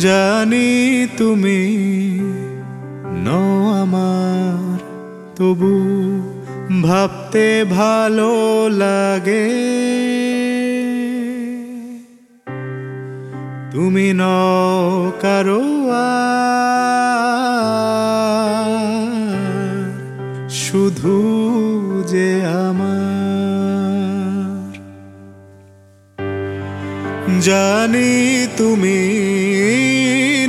জানি তুমি নও আমার তবু ভাবতে ভালো লাগে। তুমি নও কারও শুধু যে আমার জানি তুমি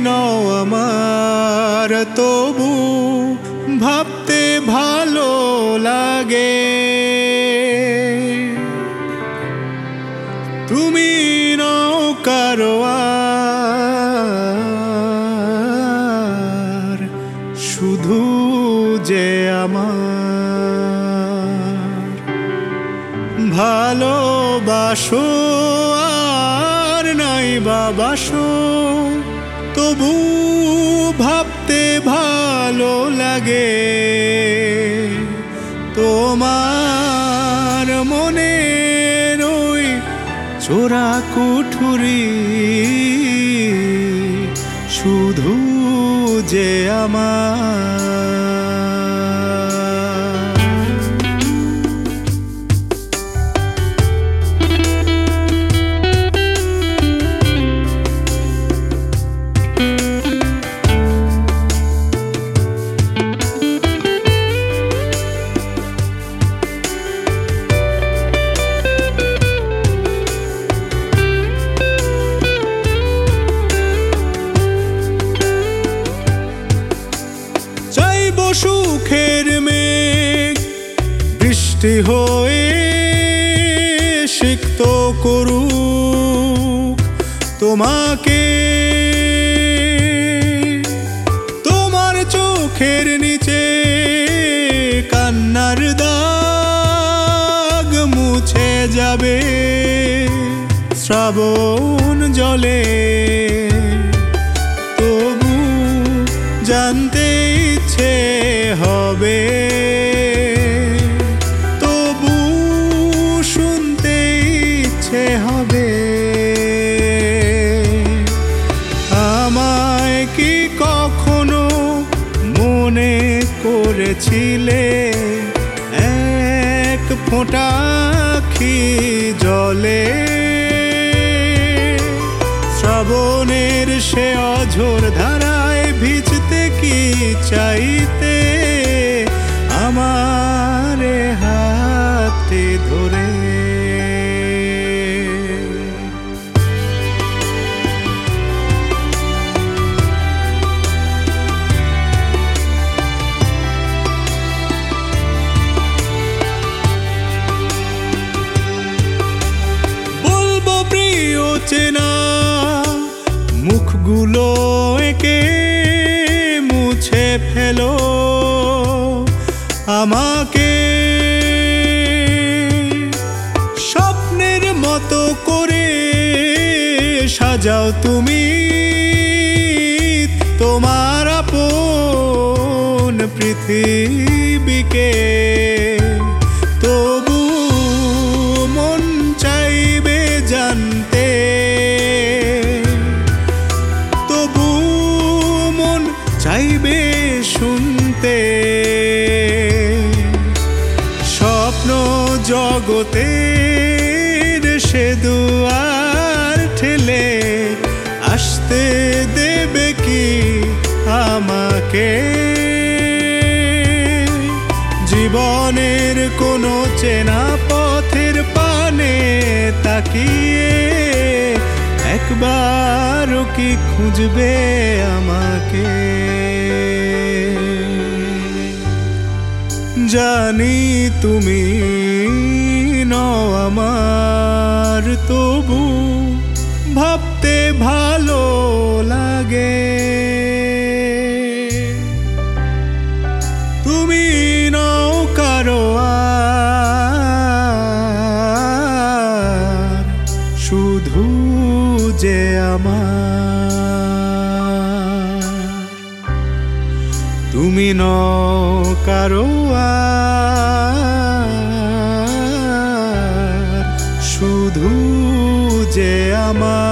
নও আমার, তবু ভাবতে ভালো লাগে। তুমি নও কারও শুধু যে আমার। ভালোবাসো বাবাসো তবু ভাবতে ভালো লাগে। তোমার মনে ওই চোরা কুঠুরি শুধু যে আমার বৃষ্টি হয়ে সিক্ত করুক তোমাকে। তোমার চোখের নিচে কান্নার দাগ মুছে যাবে শ্রাবণ জলে। তবু জানতে ইচ্ছে হবে আমায় কি কখনো মনে করেছিলে? এক ফোঁটা আখি জলে। শ্রাবণের সে অঝোর ধারায় ভিজতে কি চাইতে? বলব প্রিয় চেনা মুখগুলো একে মুছে ফেলো। আমাকে স্বপ্নের মতো করে সাজাও তুমি। তোমার আপন পৃথিবীকে। সে দুয়ার ঠেলে আসতে দেবে কি আমাকে? জীবনের কোনো চেনা পথের পানে তাকিয়ে একবারও কি খুঁজবে আমাকে? জানি তুমি নও আমার তবু ভাবতে ভালো লাগে। তুমি নও কারও শুধু যে আমার। তুমি ন কারও শুধু যে আমার